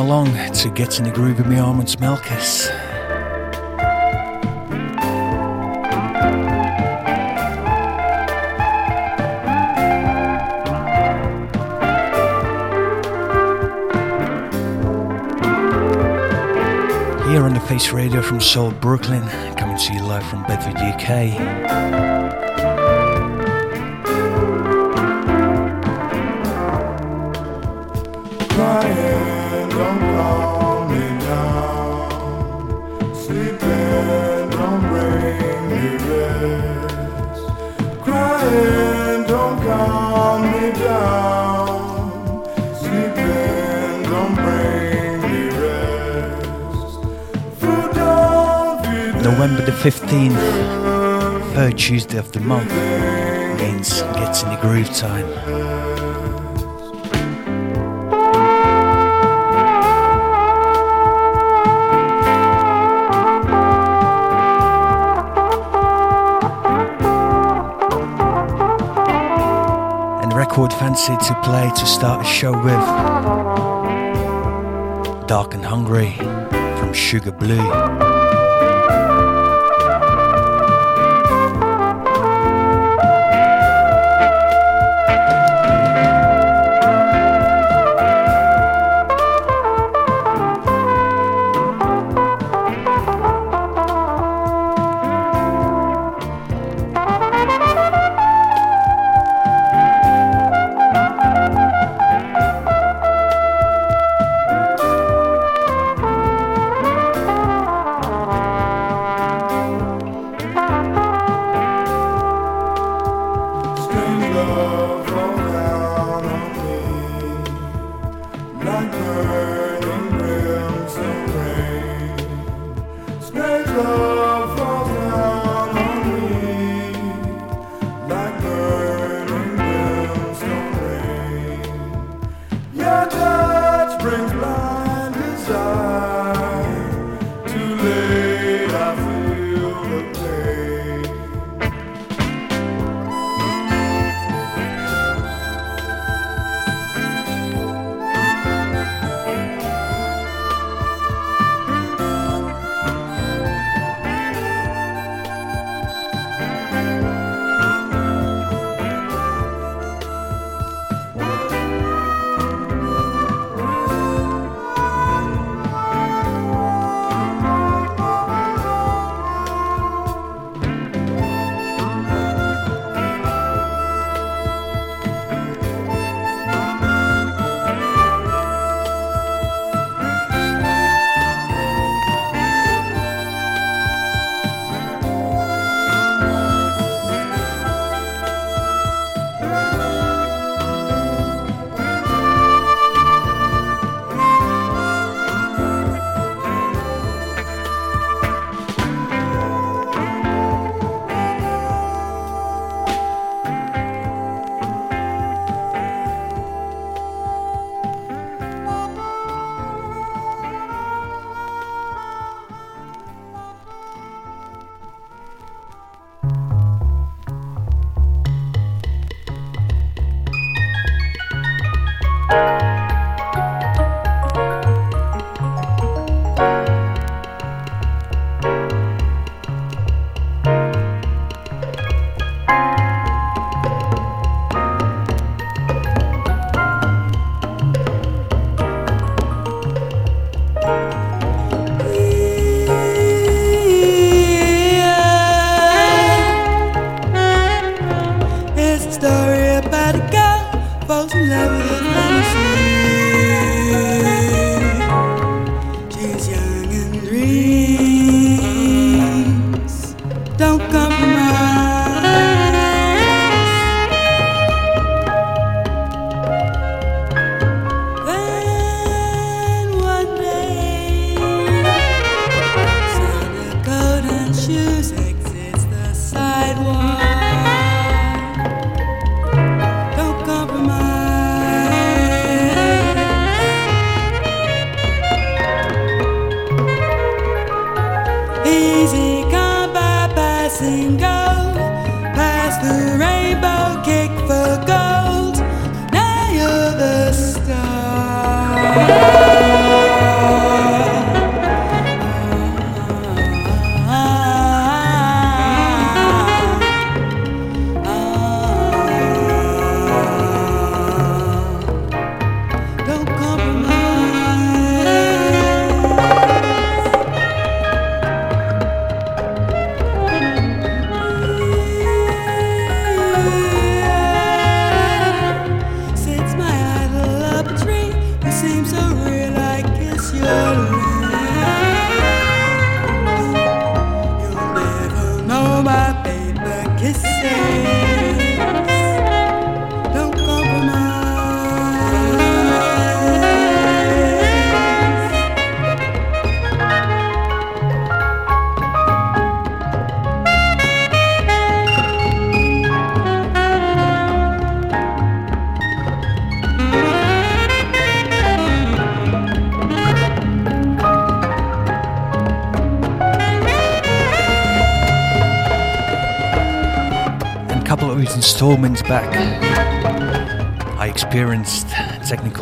Along to Get in the Groove with me, Armands Melkis. Here on the Face Radio from Seoul, Brooklyn, coming to you live from Bedford, UK. November the 15th, third Tuesday of the month, means getting the groove time. And record fancy to play to start a show with Dark and Hungry from Sugar Blue. compromise.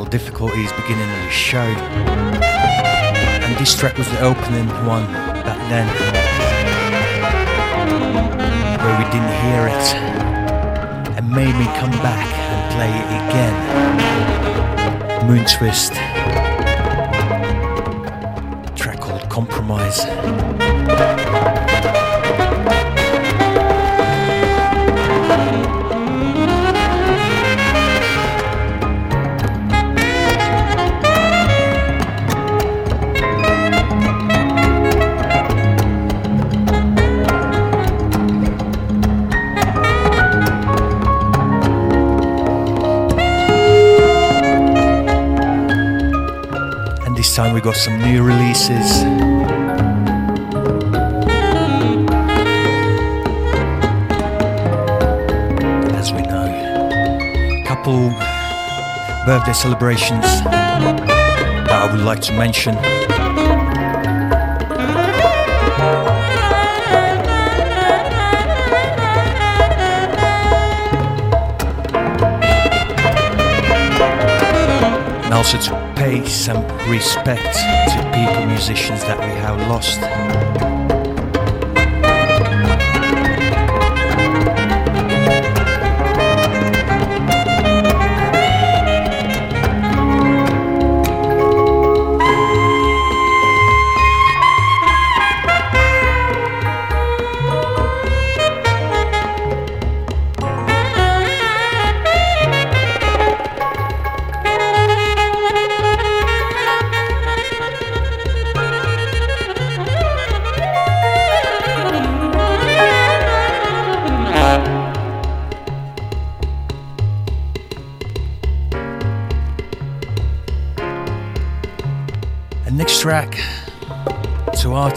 Difficulties beginning of the show, and this track was the opening one back then, where we didn't hear it, and made me come back and play it again. Moon Twist, track called Compromise. Got some new releases. As we know, couple birthday celebrations that I would like to mention. And also to pay some respect to people, musicians that we have lost.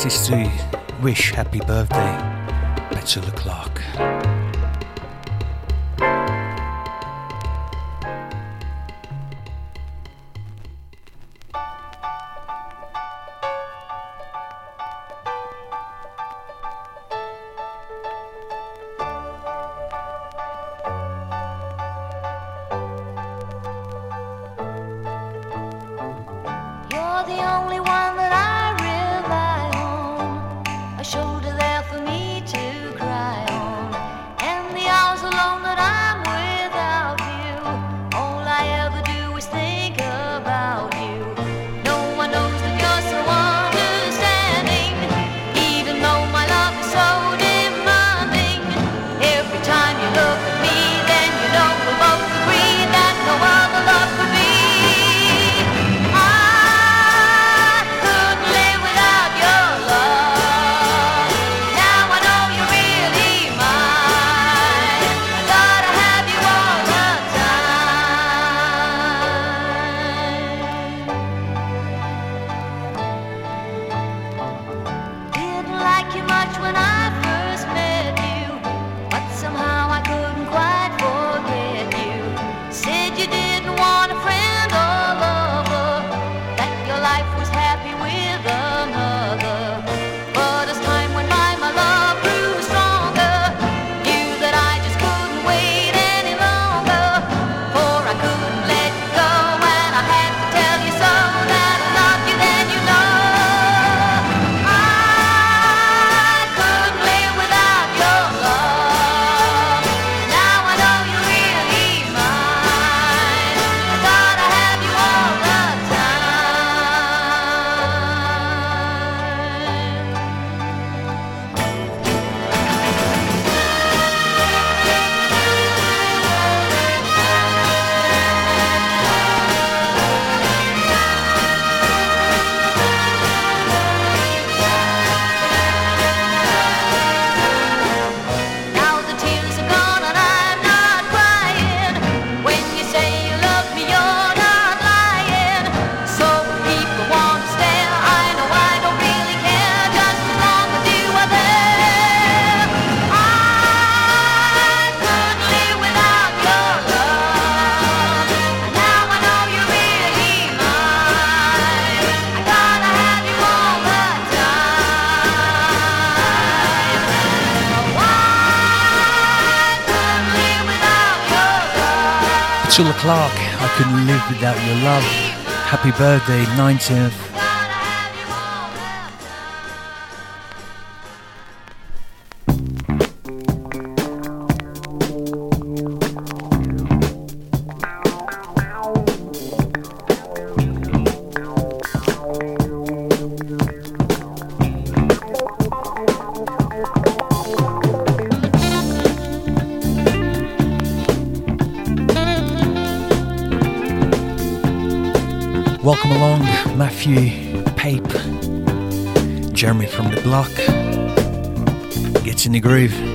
To wish happy birthday, Petula Clark. Clark, I couldn't live without your love. Happy birthday, 19th luck. Gets in the groove.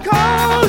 call.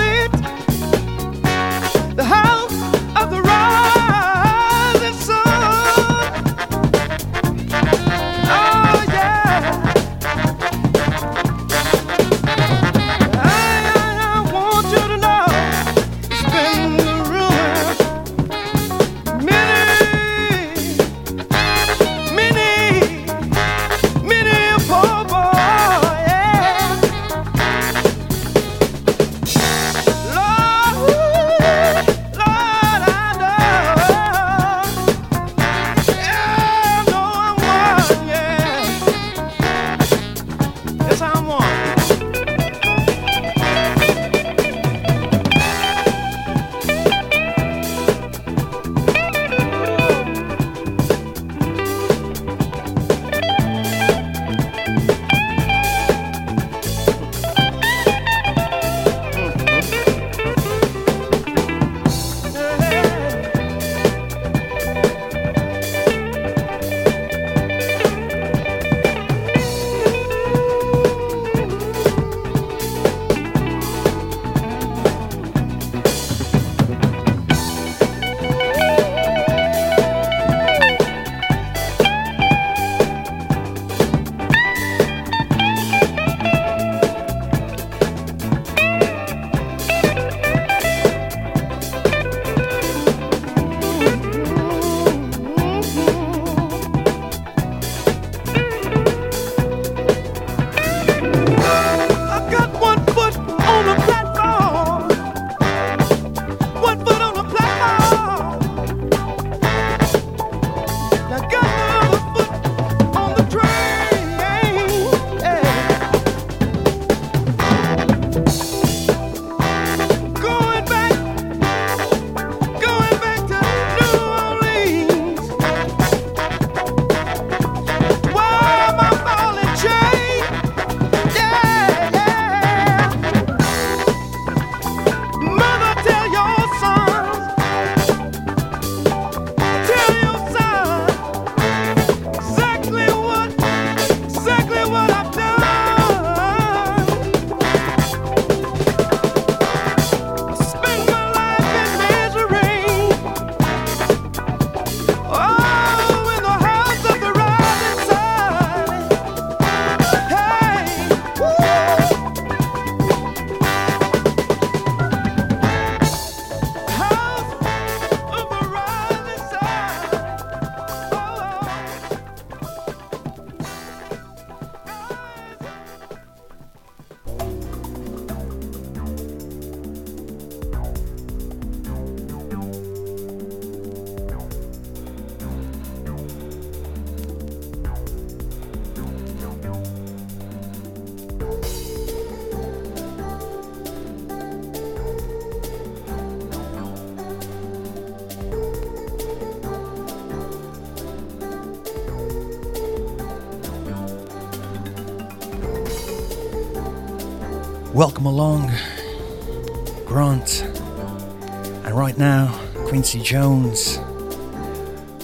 Welcome along, Grant. And right now, Quincy Jones,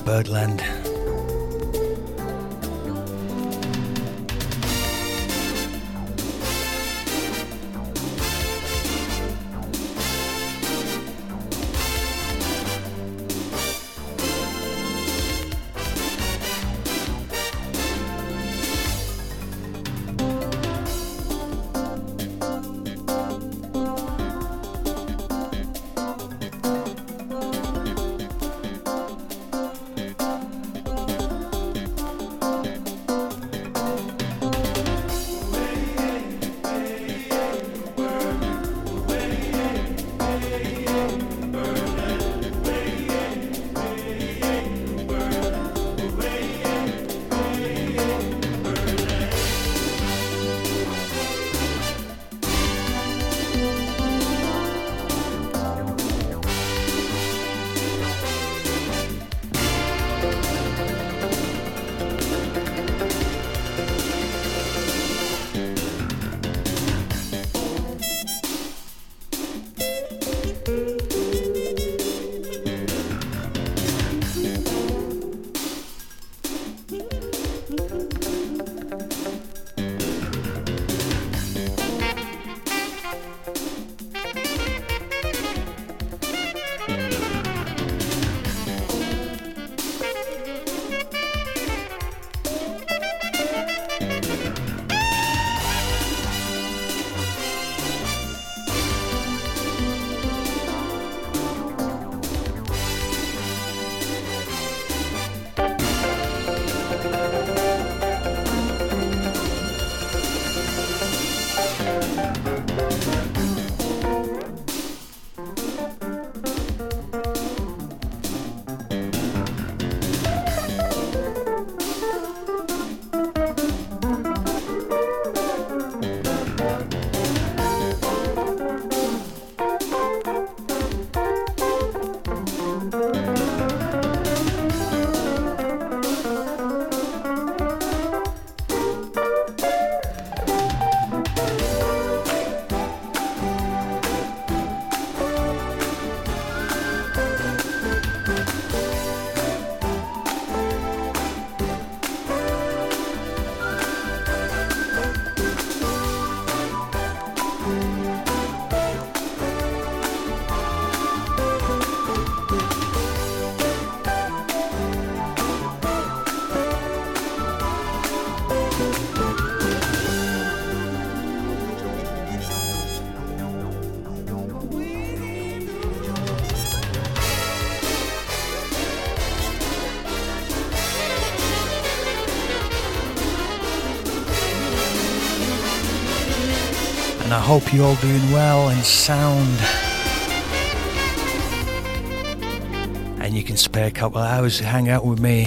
Birdland. Hope you're all doing well and sound. And you can spare a couple of hours to hang out with me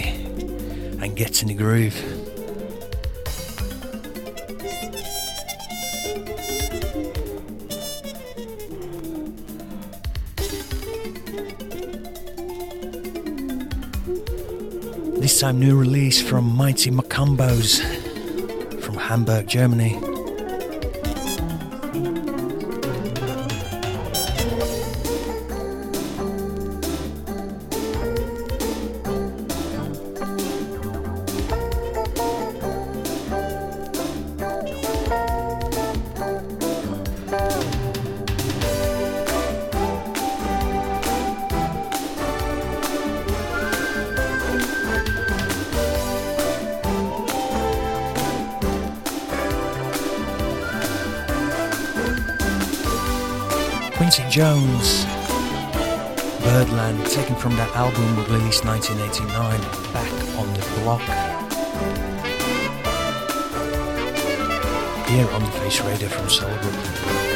and get in the groove. This time, new release from Mighty Mocambos from Hamburg, Germany. Quincy Jones, Birdland, taken from that album released 1989, Back on the Block. Here on the Face Radio from Solbrook.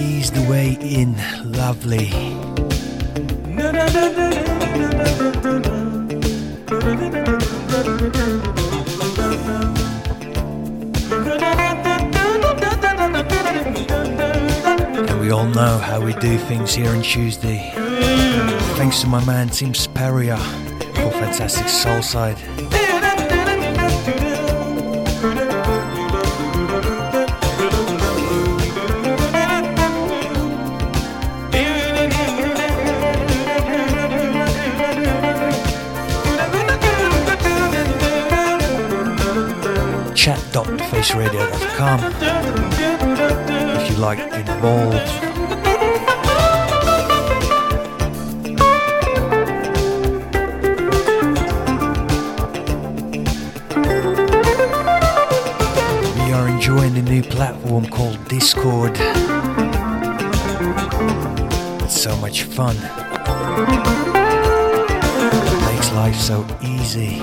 ease the way in. Lovely. And we all know how we do things here on Tuesday. Thanks to my man Tim superior for Fantastic Soulside. faceradio.com if you like in bold. enjoying a new platform called Discord. It's so much fun. It makes life so easy.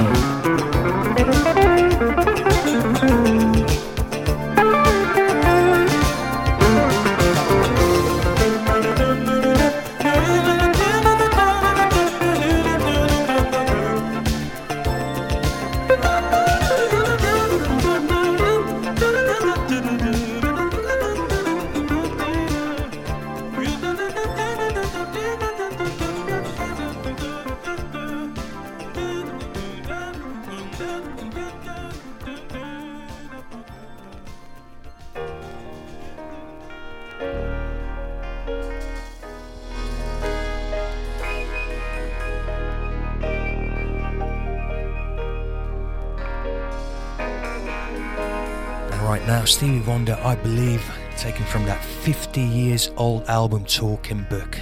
50 years old album talking book.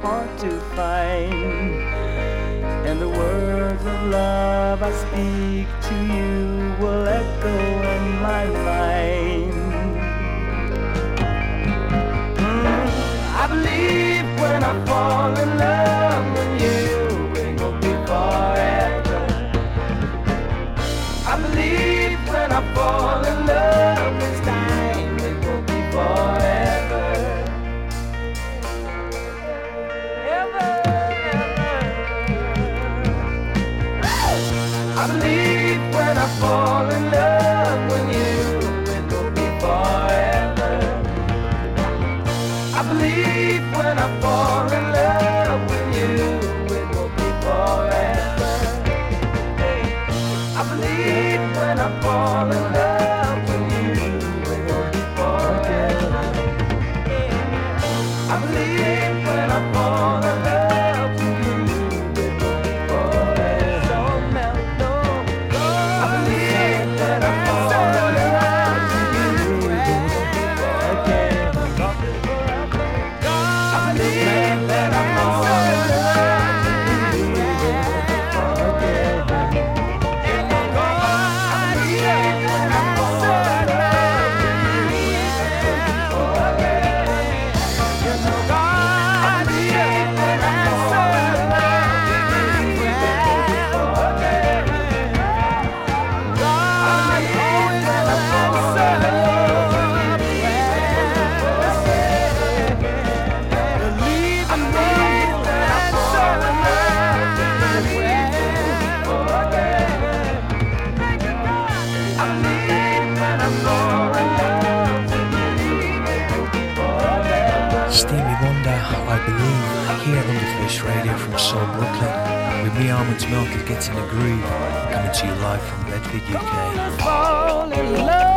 hard to find. And the words of love I speak to you will echo in my mind. Mm, I believe when I fall in love. Get in the groove. Coming to you live from Bedford, UK.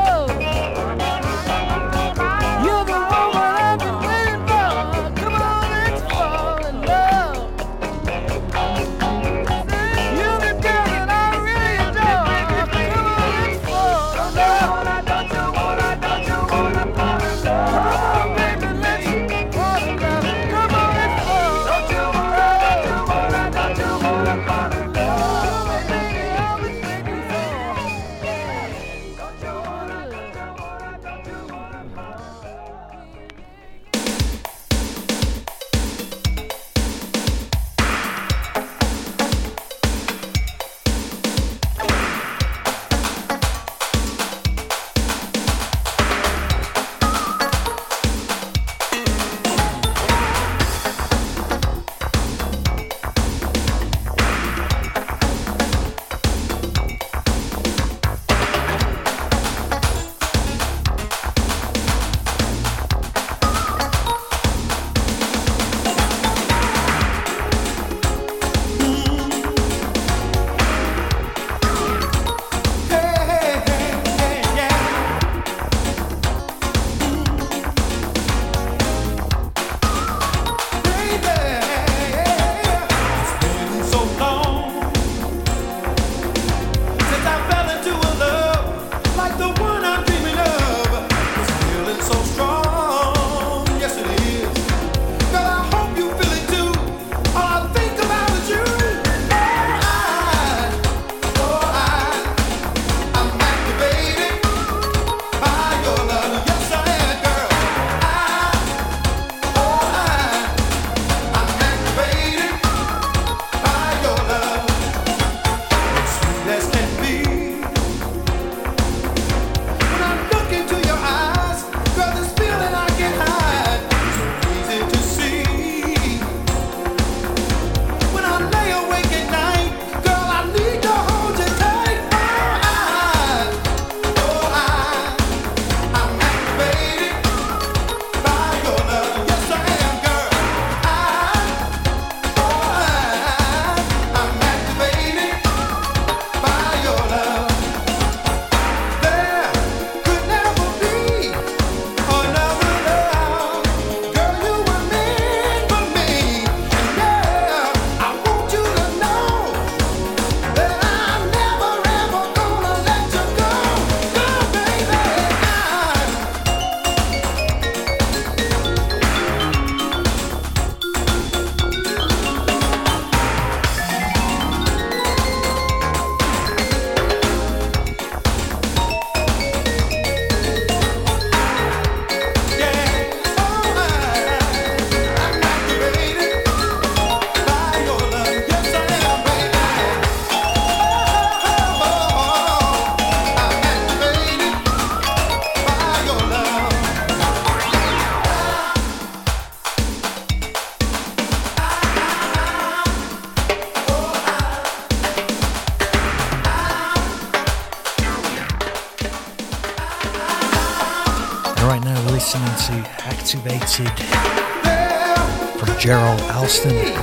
yaşlanır.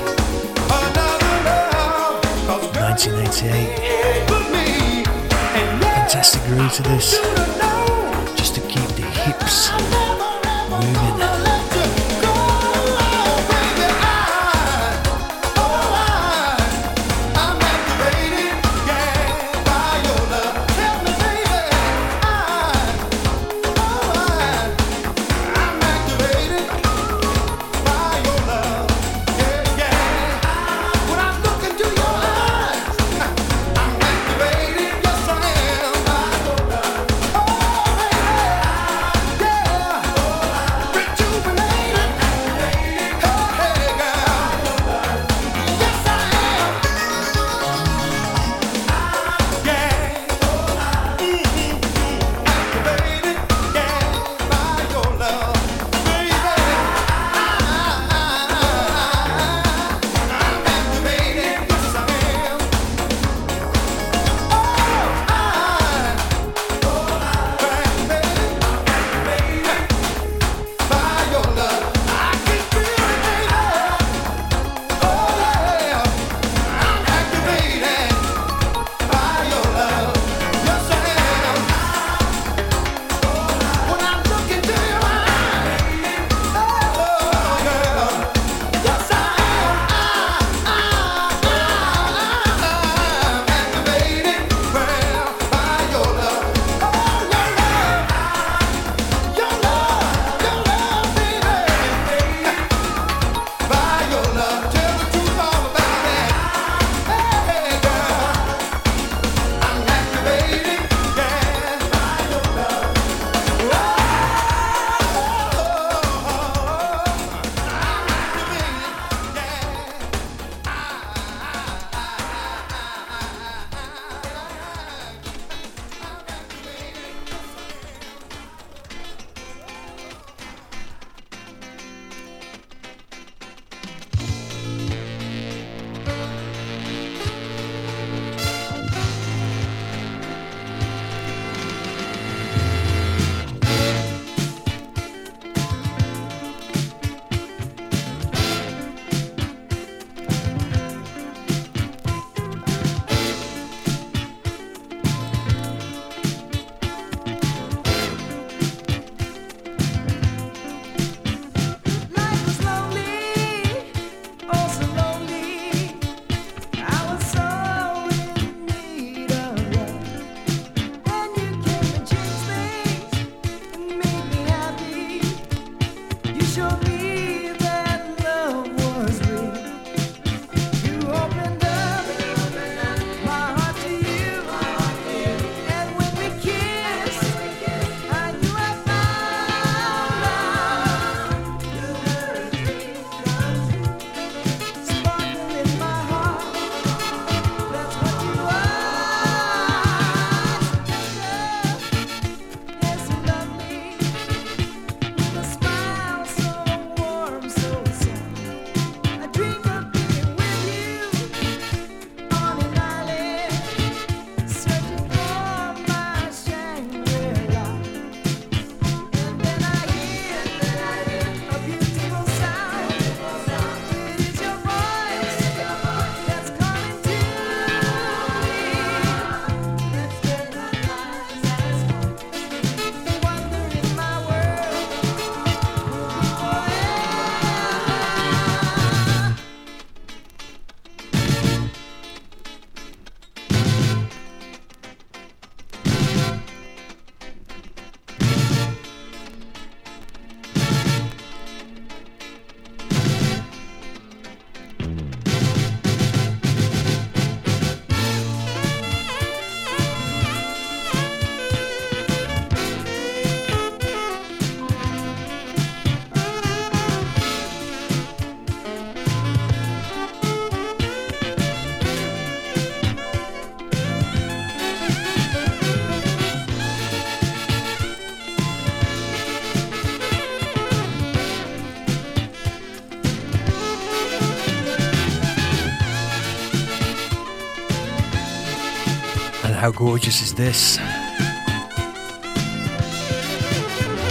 How gorgeous is this?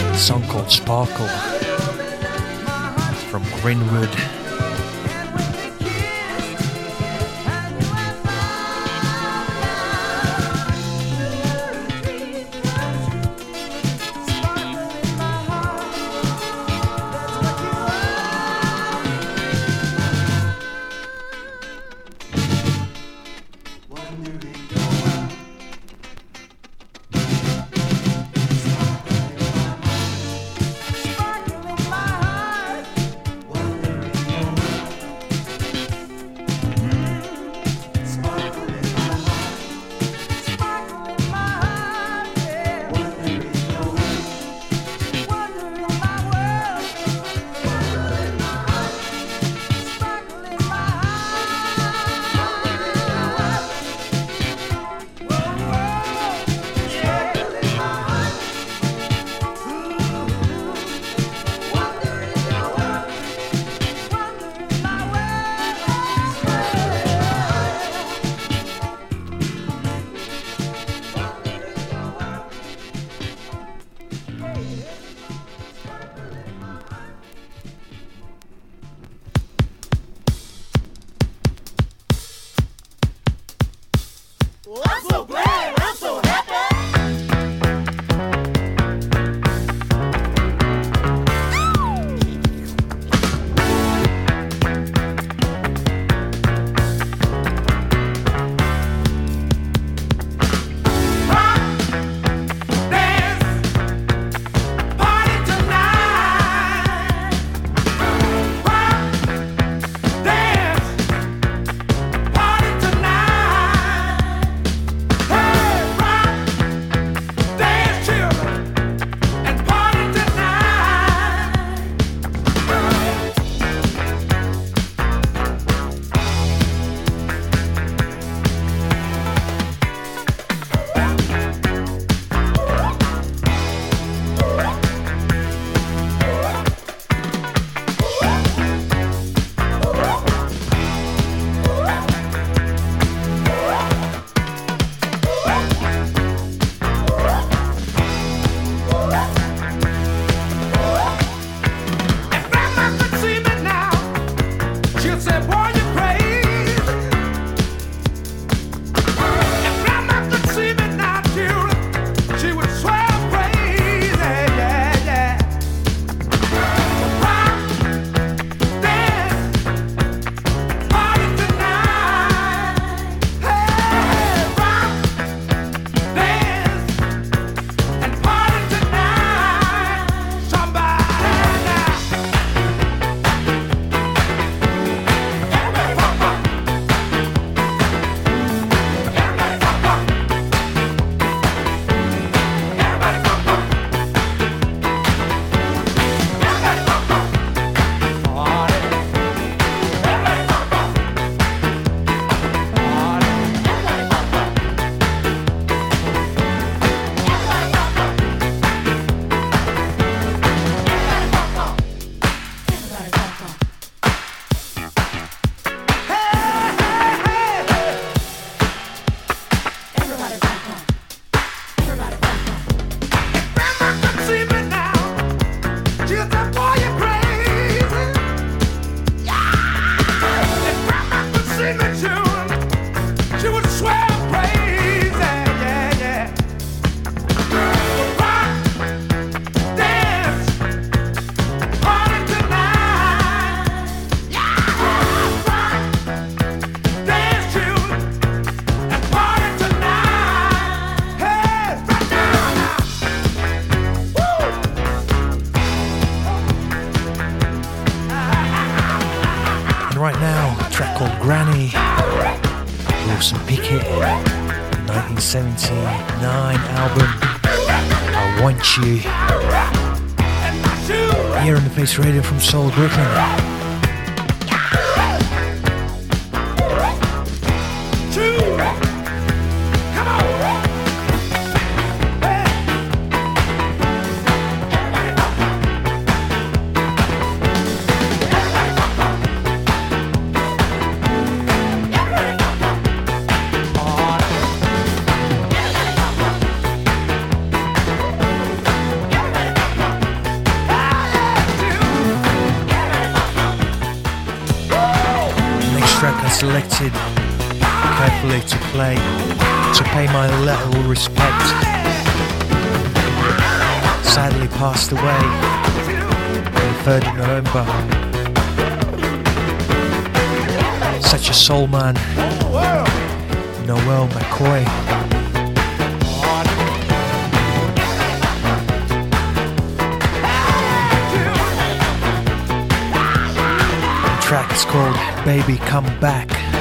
A song called Sparkle from Grinwood. Radio from Seoul, Brooklyn. Respect. Sadly passed away on the 3rd of November. Such a soul man, Noel McKoy. Is called Baby Come Back.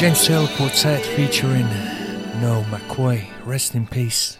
James Taylor Quartet featuring Noel McKoy. Rest in peace.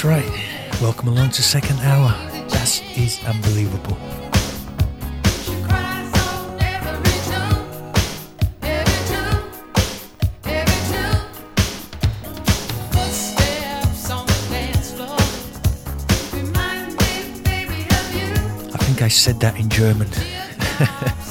That's right. Welcome along to second hour. That is unbelievable. I think I said that in German.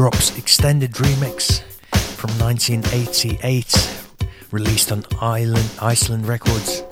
Teardrops Extended Remix from 1988, released on Island, Iceland Records.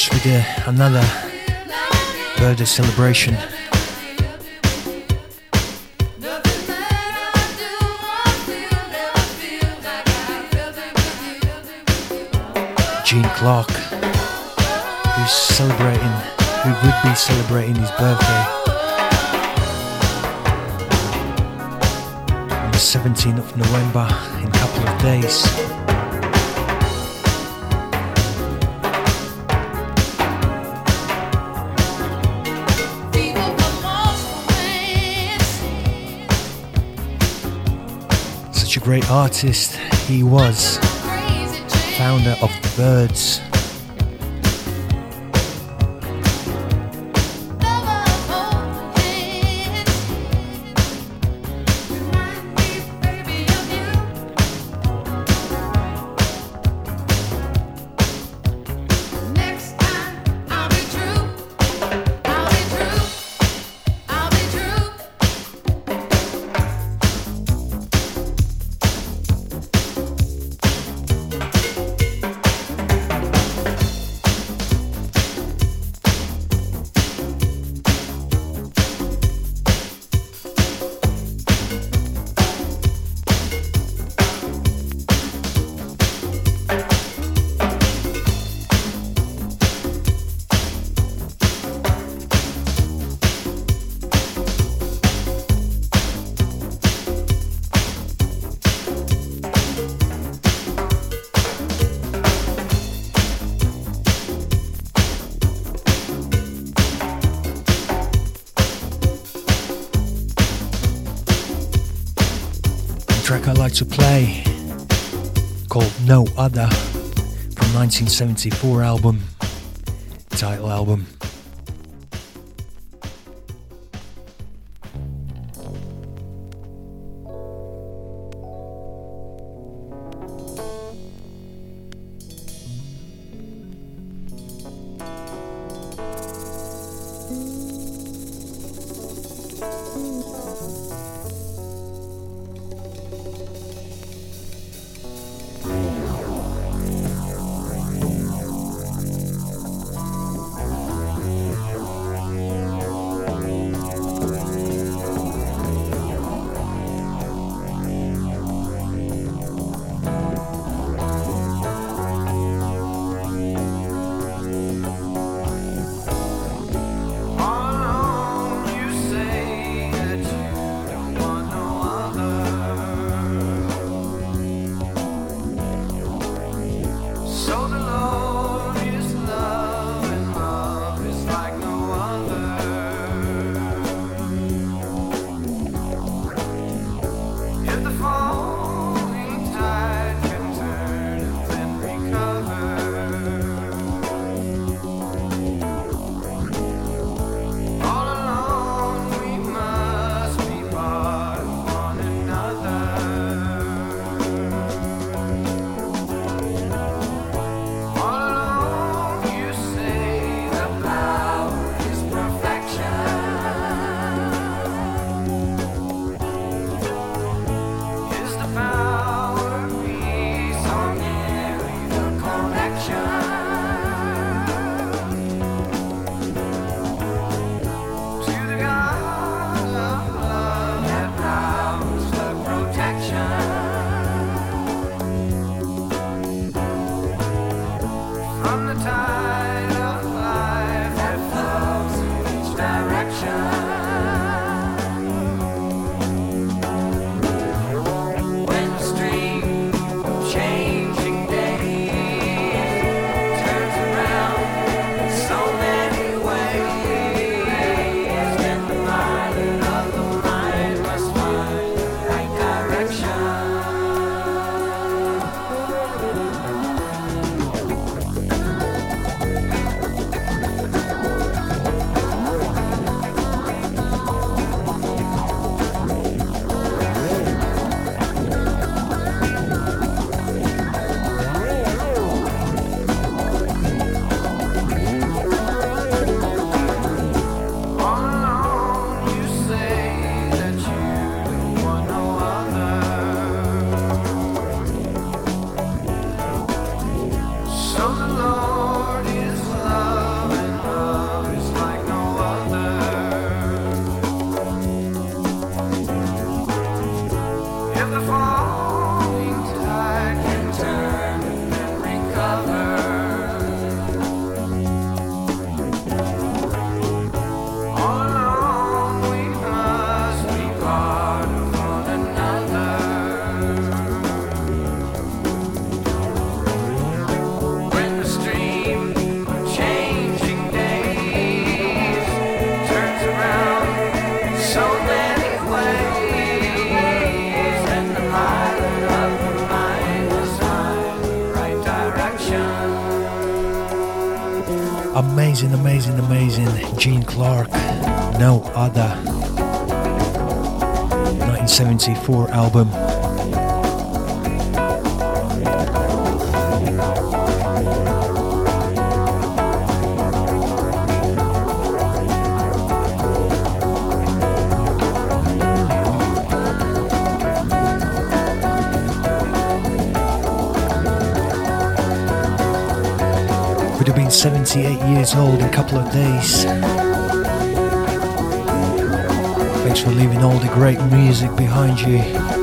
Comes with uh, another birthday celebration. Gene Clark, who's celebrating, who would be celebrating his birthday on the 17th of November in a couple of days. Great artist he was, founder of the Byrds. 1974 album, title album. Clark, No Other. 1974 album. Would have been 78 years old in a couple of days. Thanks for leaving all the great music behind you.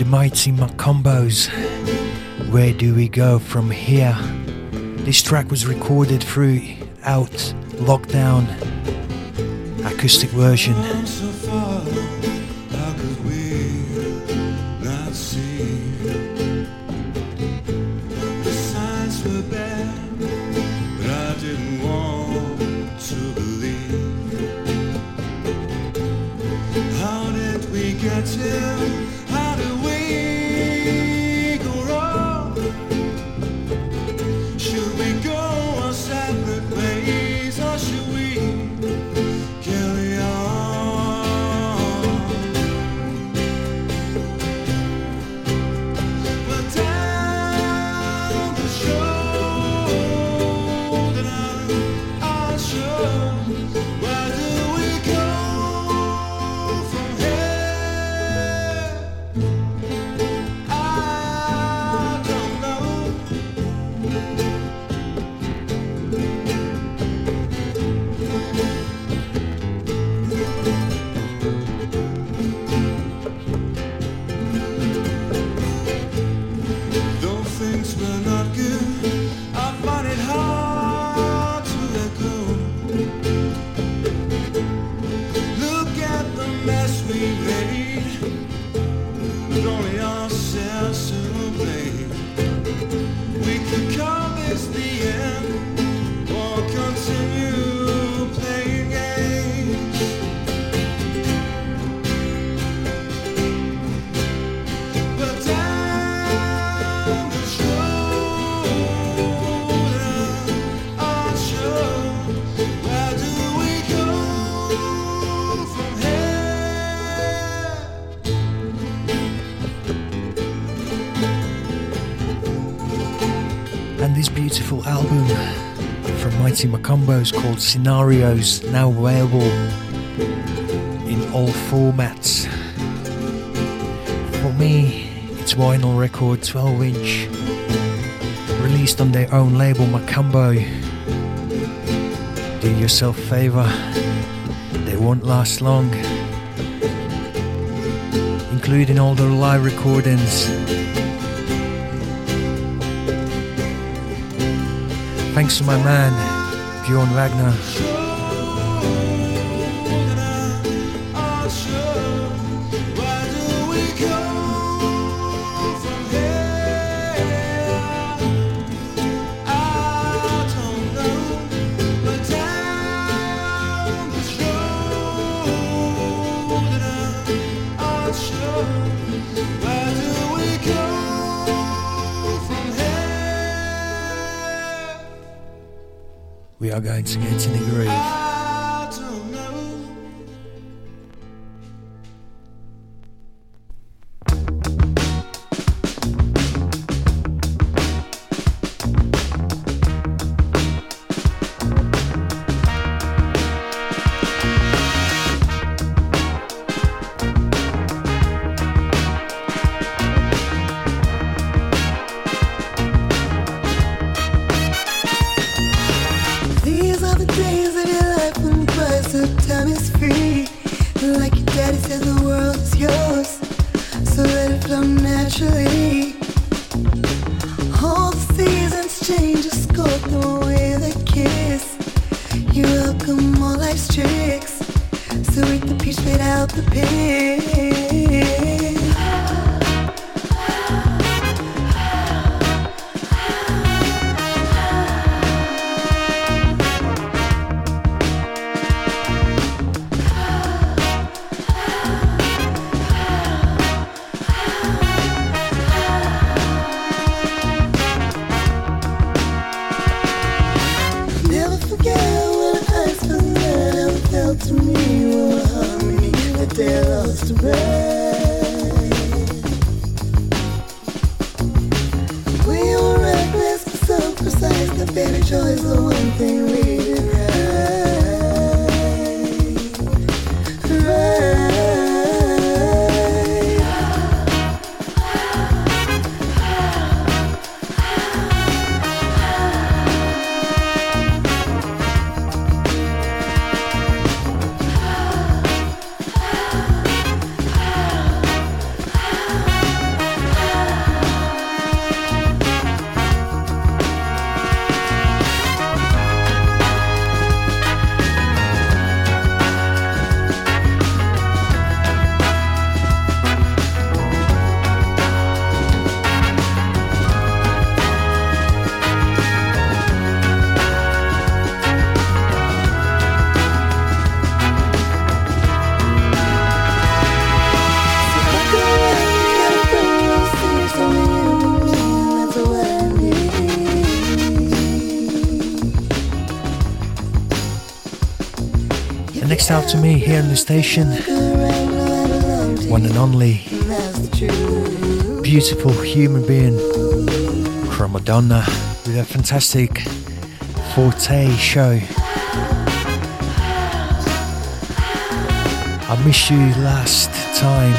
The mighty Mocambos. Where do we go from here? This track was recorded throughout lockdown, acoustic version. Mocambos called Scenarios, now available in all formats. For me, it's vinyl record 12 inch, released on their own label Mocambo. Do yourself a favor, they won't last long, including all the live recordings. Thanks to my man Bjorn Wagner. Are going to get in days of your life when price of time is free. Like your daddy said, the world is yours, so let it flow naturally. All the seasons change, just go through with a kiss. You welcome all life's tricks, so eat the peach, spit out the pit. To me here in the station. One and only beautiful human being, Chromadonna, with a fantastic Forte show. I missed you last time.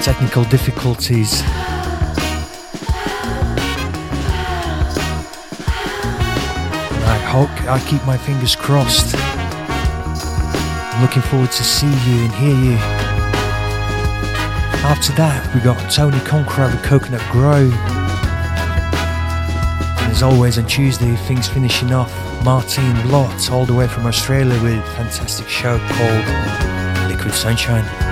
Technical difficulties. I hope I keep my fingers crossed. Looking forward to see you and hear you. After that, we got Tony Conqueror with Coconut Grove. And as always on Tuesday, things finishing off. Martine Blott, all the way from Australia, with a fantastic show called Liquid Sunshine.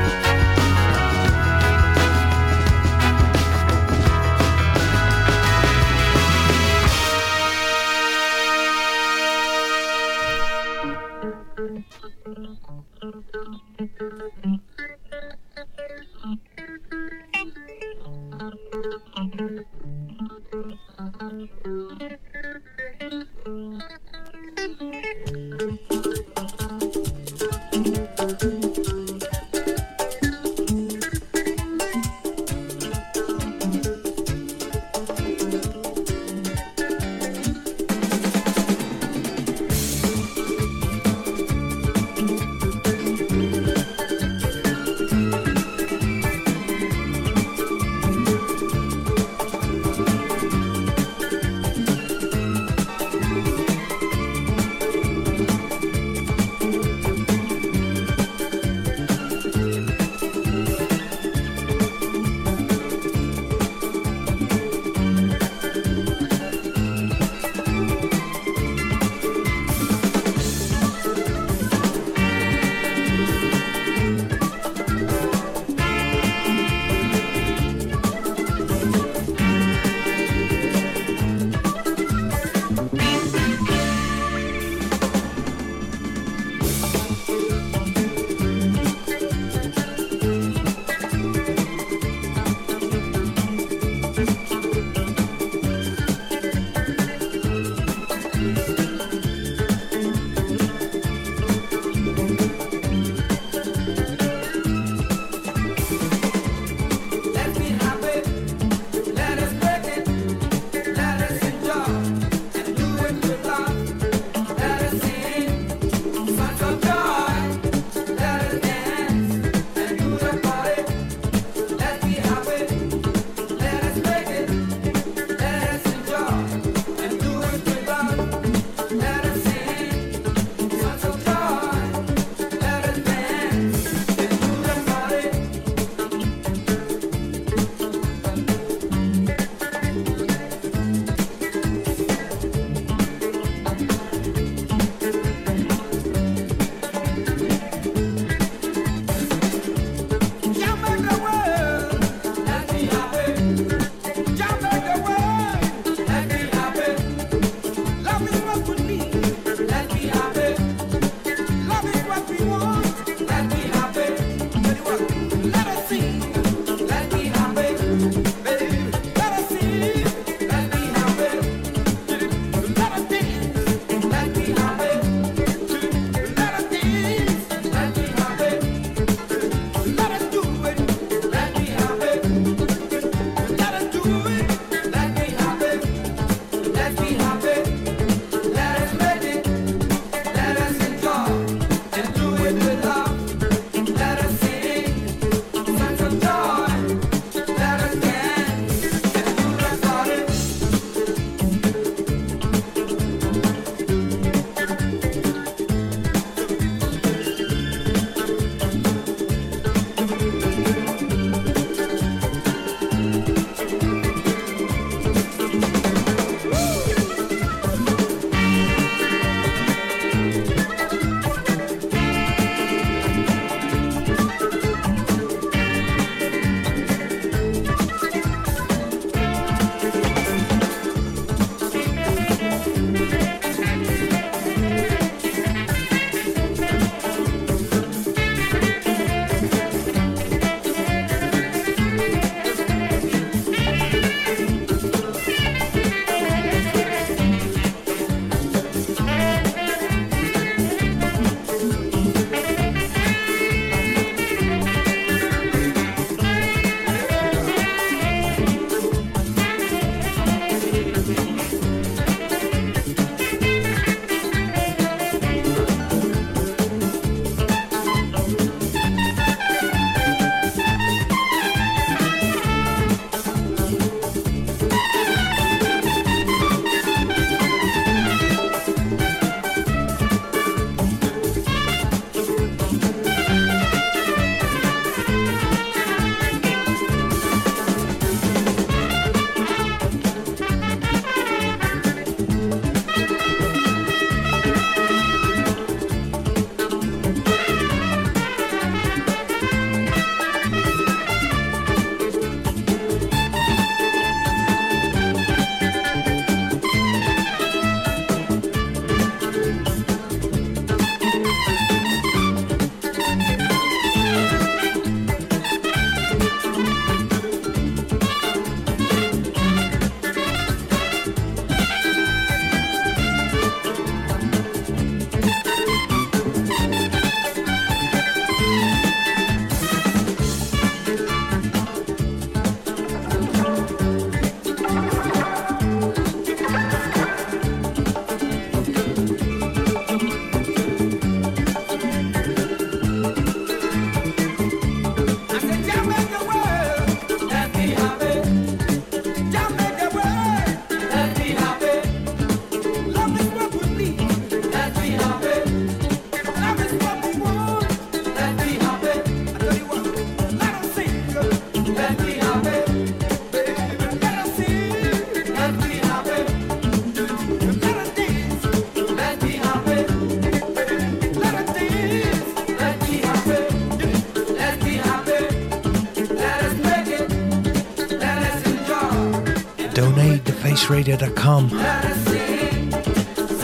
faceradio.com.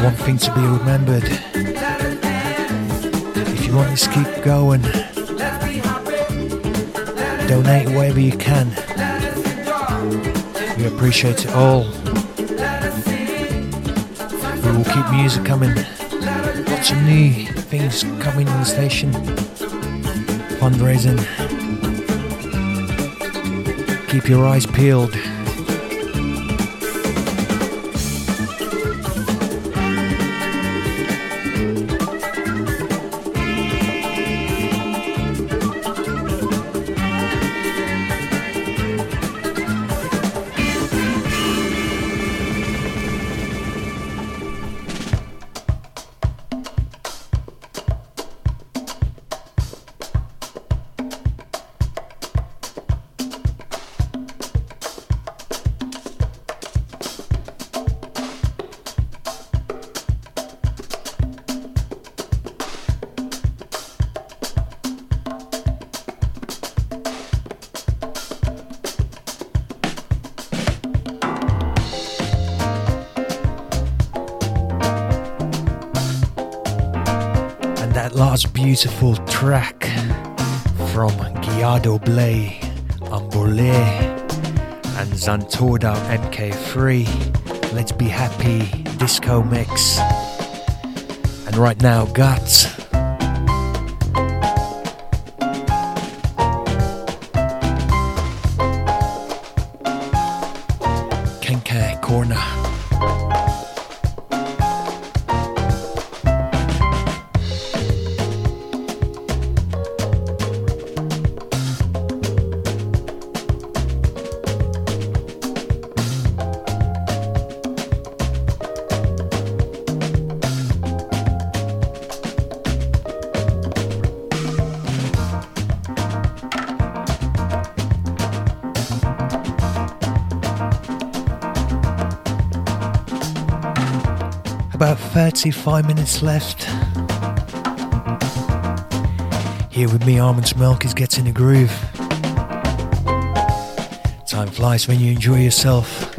One thing to be remembered if you want this to keep going, donate wherever you can. We appreciate it all. We will keep music coming. Lots of new things coming on the station. Fundraising. Keep your eyes peeled. And Zantorda MK3. Let's be happy disco mix. And right now, Guts. About 35 minutes left. Here with me, Armands Melkis is getting a groove. Time flies when you enjoy yourself.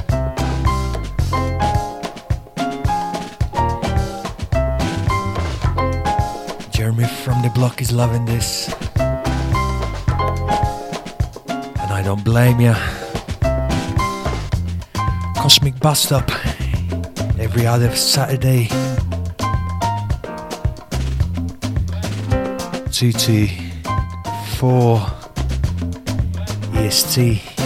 Jeremy from the block is loving this. And I don't blame ya. Cosmic Bust Up every other Saturday. 2 to 4 EST.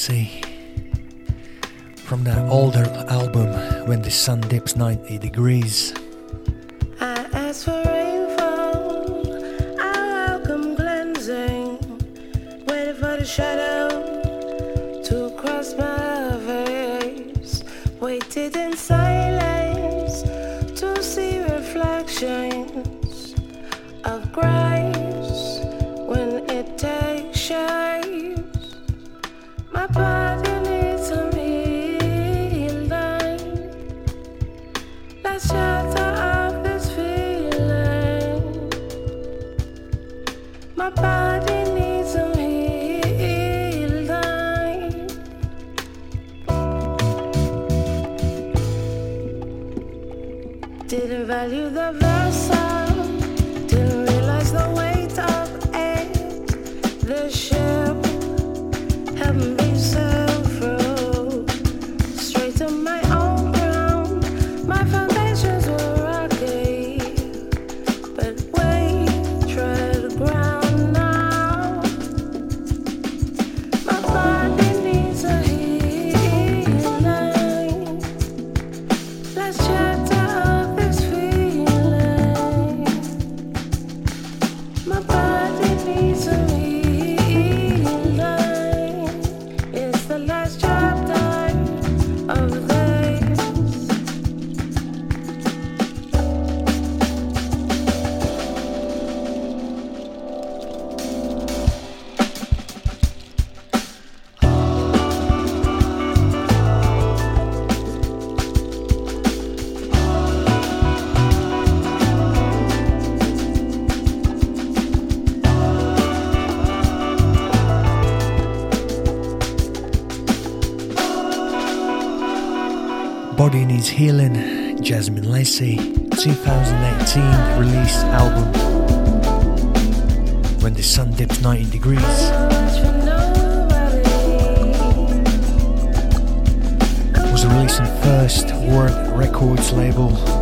see from that older album When the Sun Dips 90 Degrees. Healing, Jasmine Lacey, 2018 release album When the Sun Dips 90 Degrees. Was released on first Warren Records label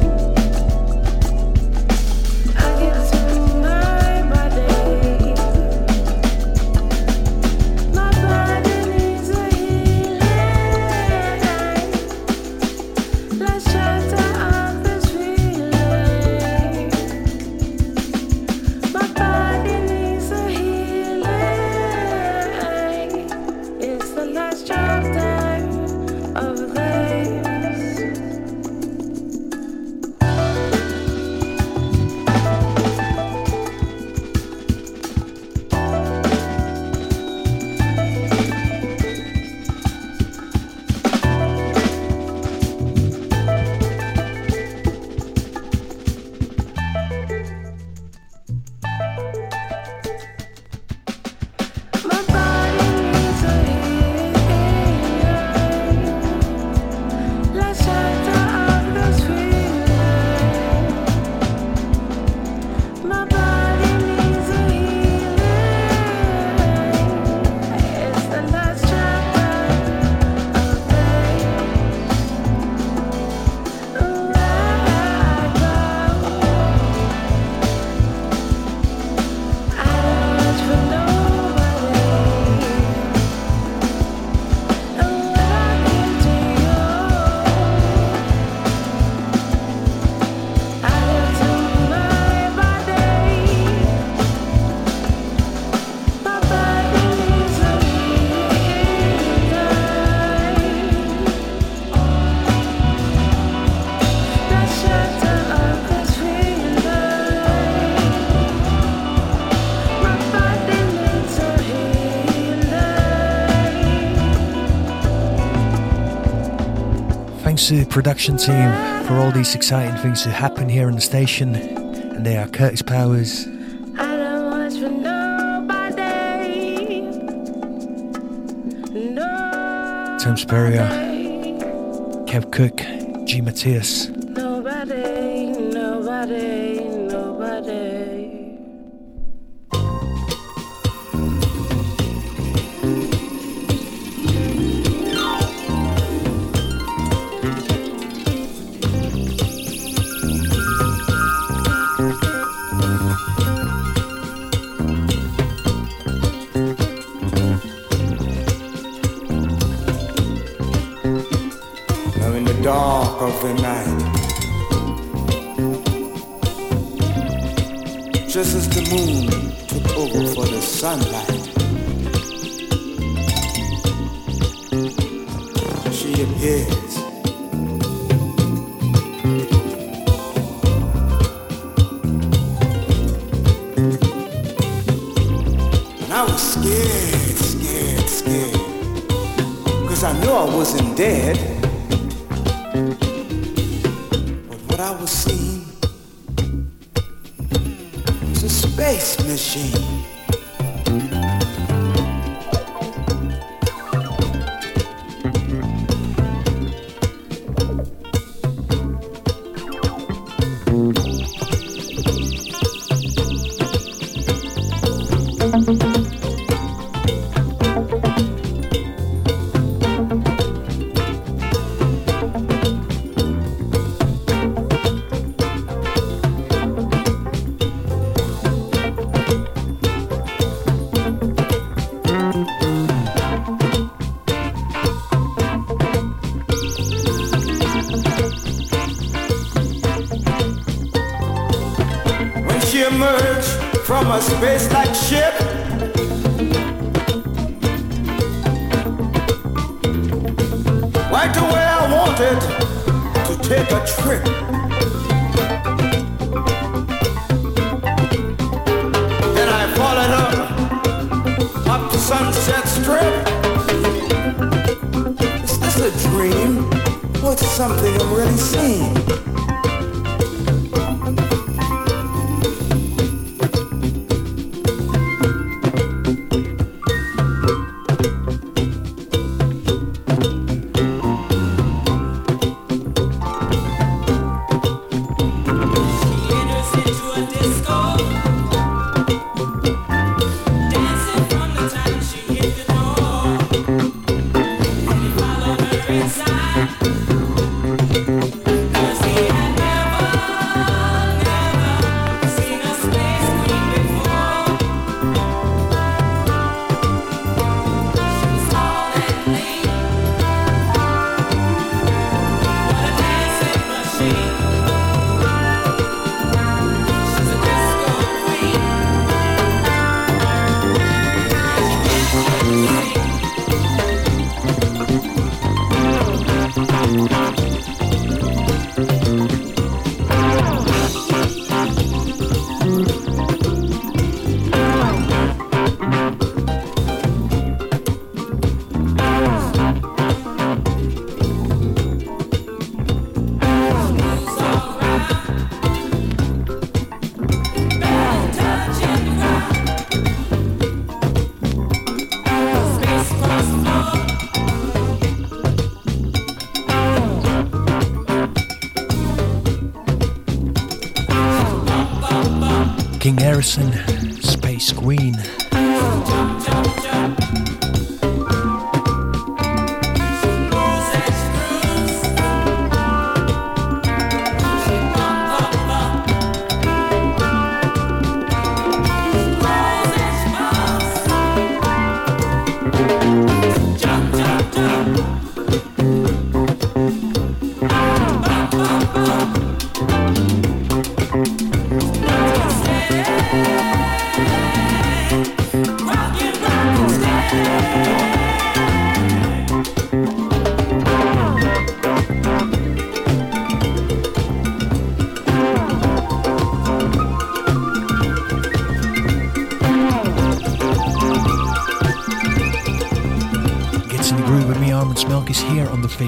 to the production team for all these exciting things to happen here on the station, and they are Curtis Powers. Tim Spurrier, Kev Cook, G. Matthias, dark of the night. Just as the moon took over for the sunlight, she appears. And I was scared, scared, scared. Cause I knew I wasn't dead. From Harrison,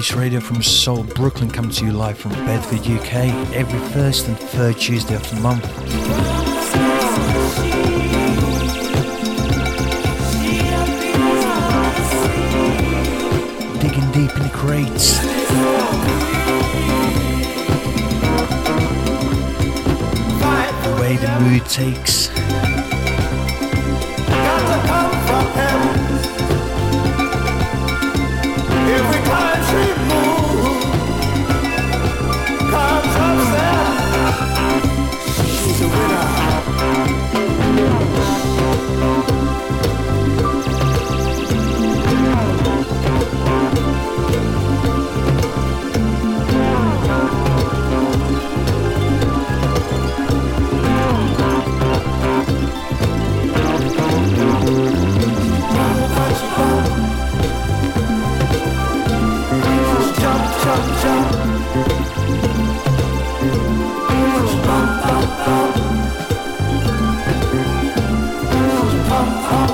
Radio from Seoul, Brooklyn, coming to you live from Bedford, UK, every first and third Tuesday of the month. Digging deep in the crates. The way the mood takes.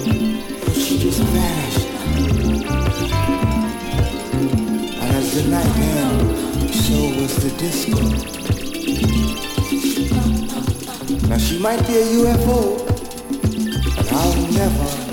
She just vanished. And as the night ended, so was the disco. Now she might be a UFO, but I'll never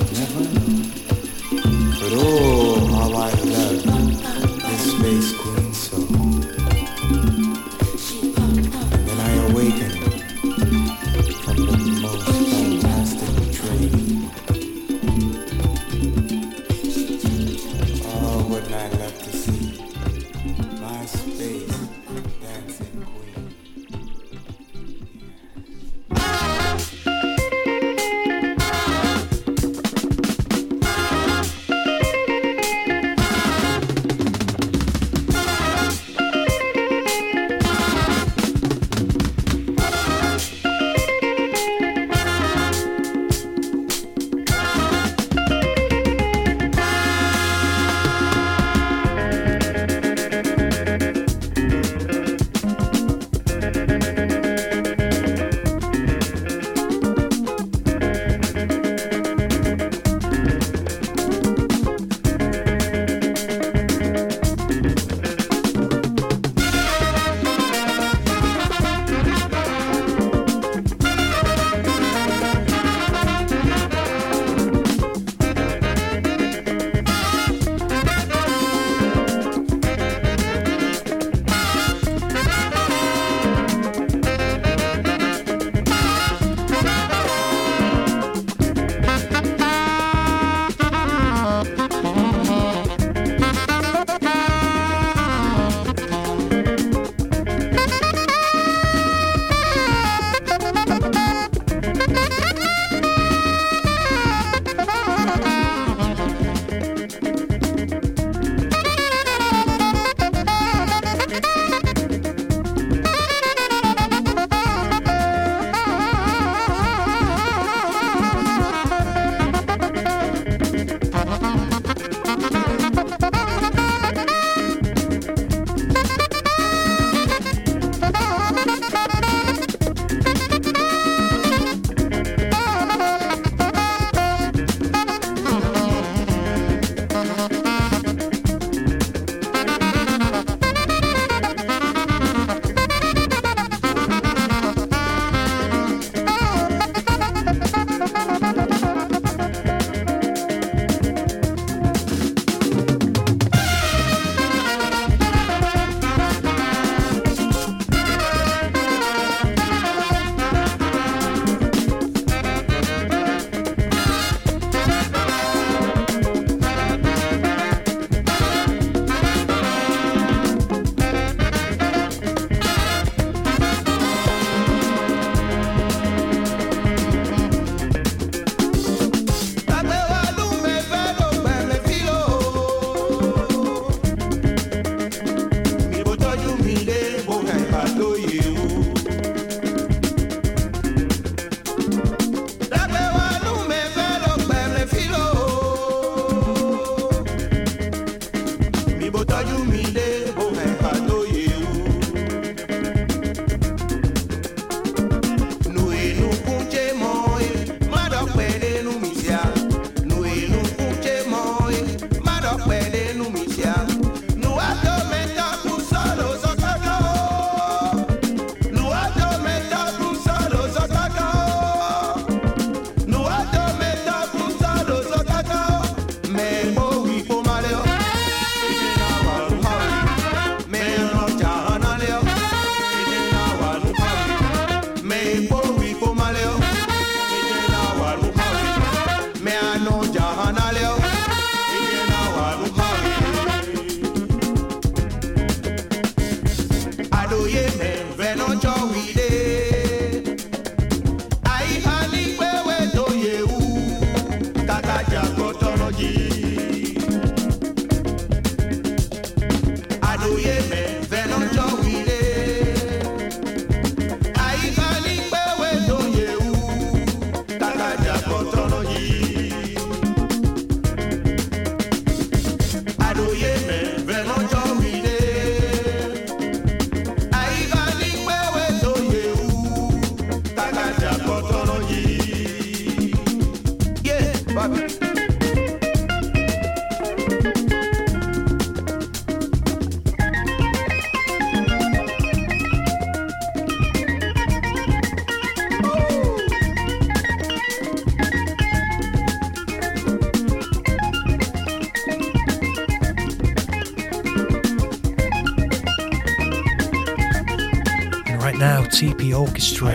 Orchestra,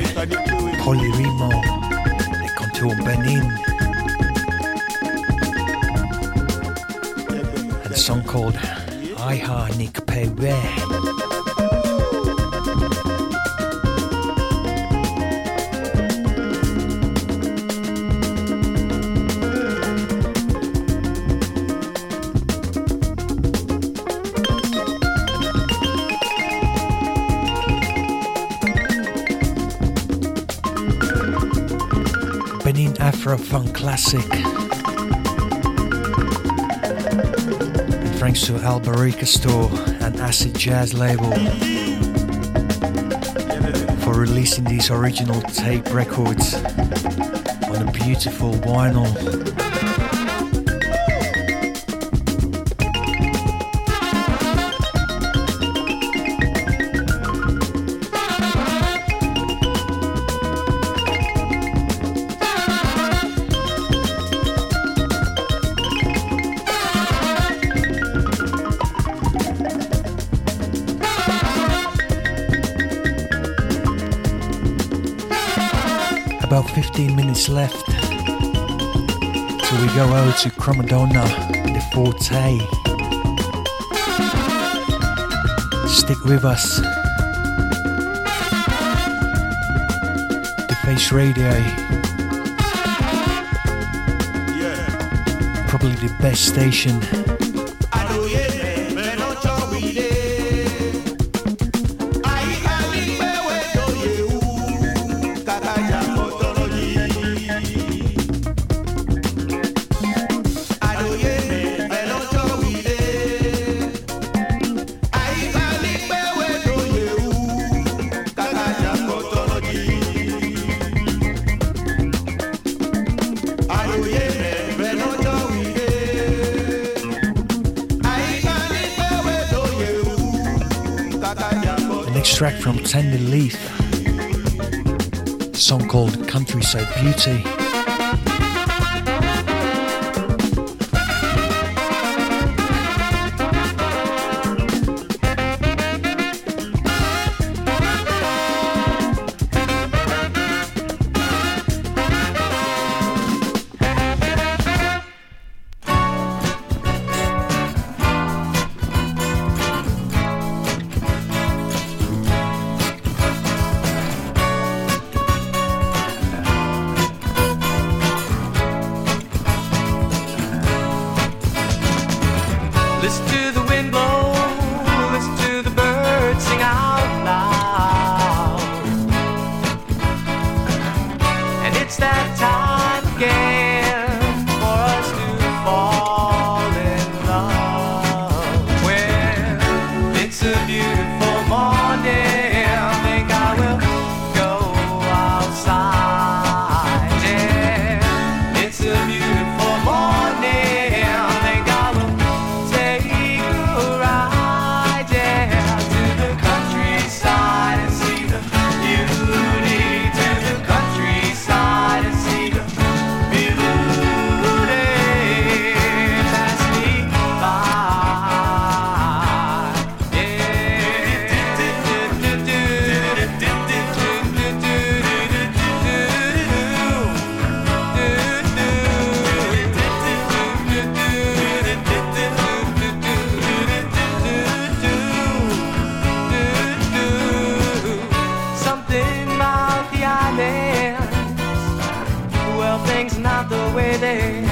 Poly-Rythmo, the Cotonou Benin. And a song called Iha Nick Pewe. Benin Funk Classic. And thanks to Albarika Store and Acid Jazz label for releasing these original tape records on a beautiful vinyl. Left till we go over to Cromadonna, the Forte. Stick with us. The Face Radio. Yeah. Probably the best station. Called Countryside Beauty. baby.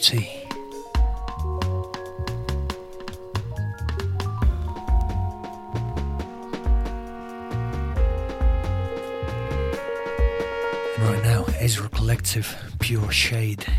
Beauty. And right now, Ezra Collective, Pure Shade.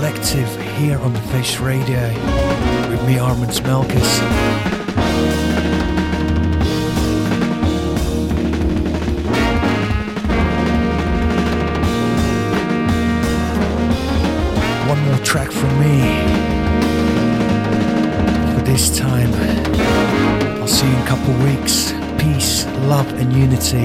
Collective, here on the Face Radio with me, Armands Melkis. One more track from me. For this time, I'll see you in a couple weeks. Peace, love, and unity.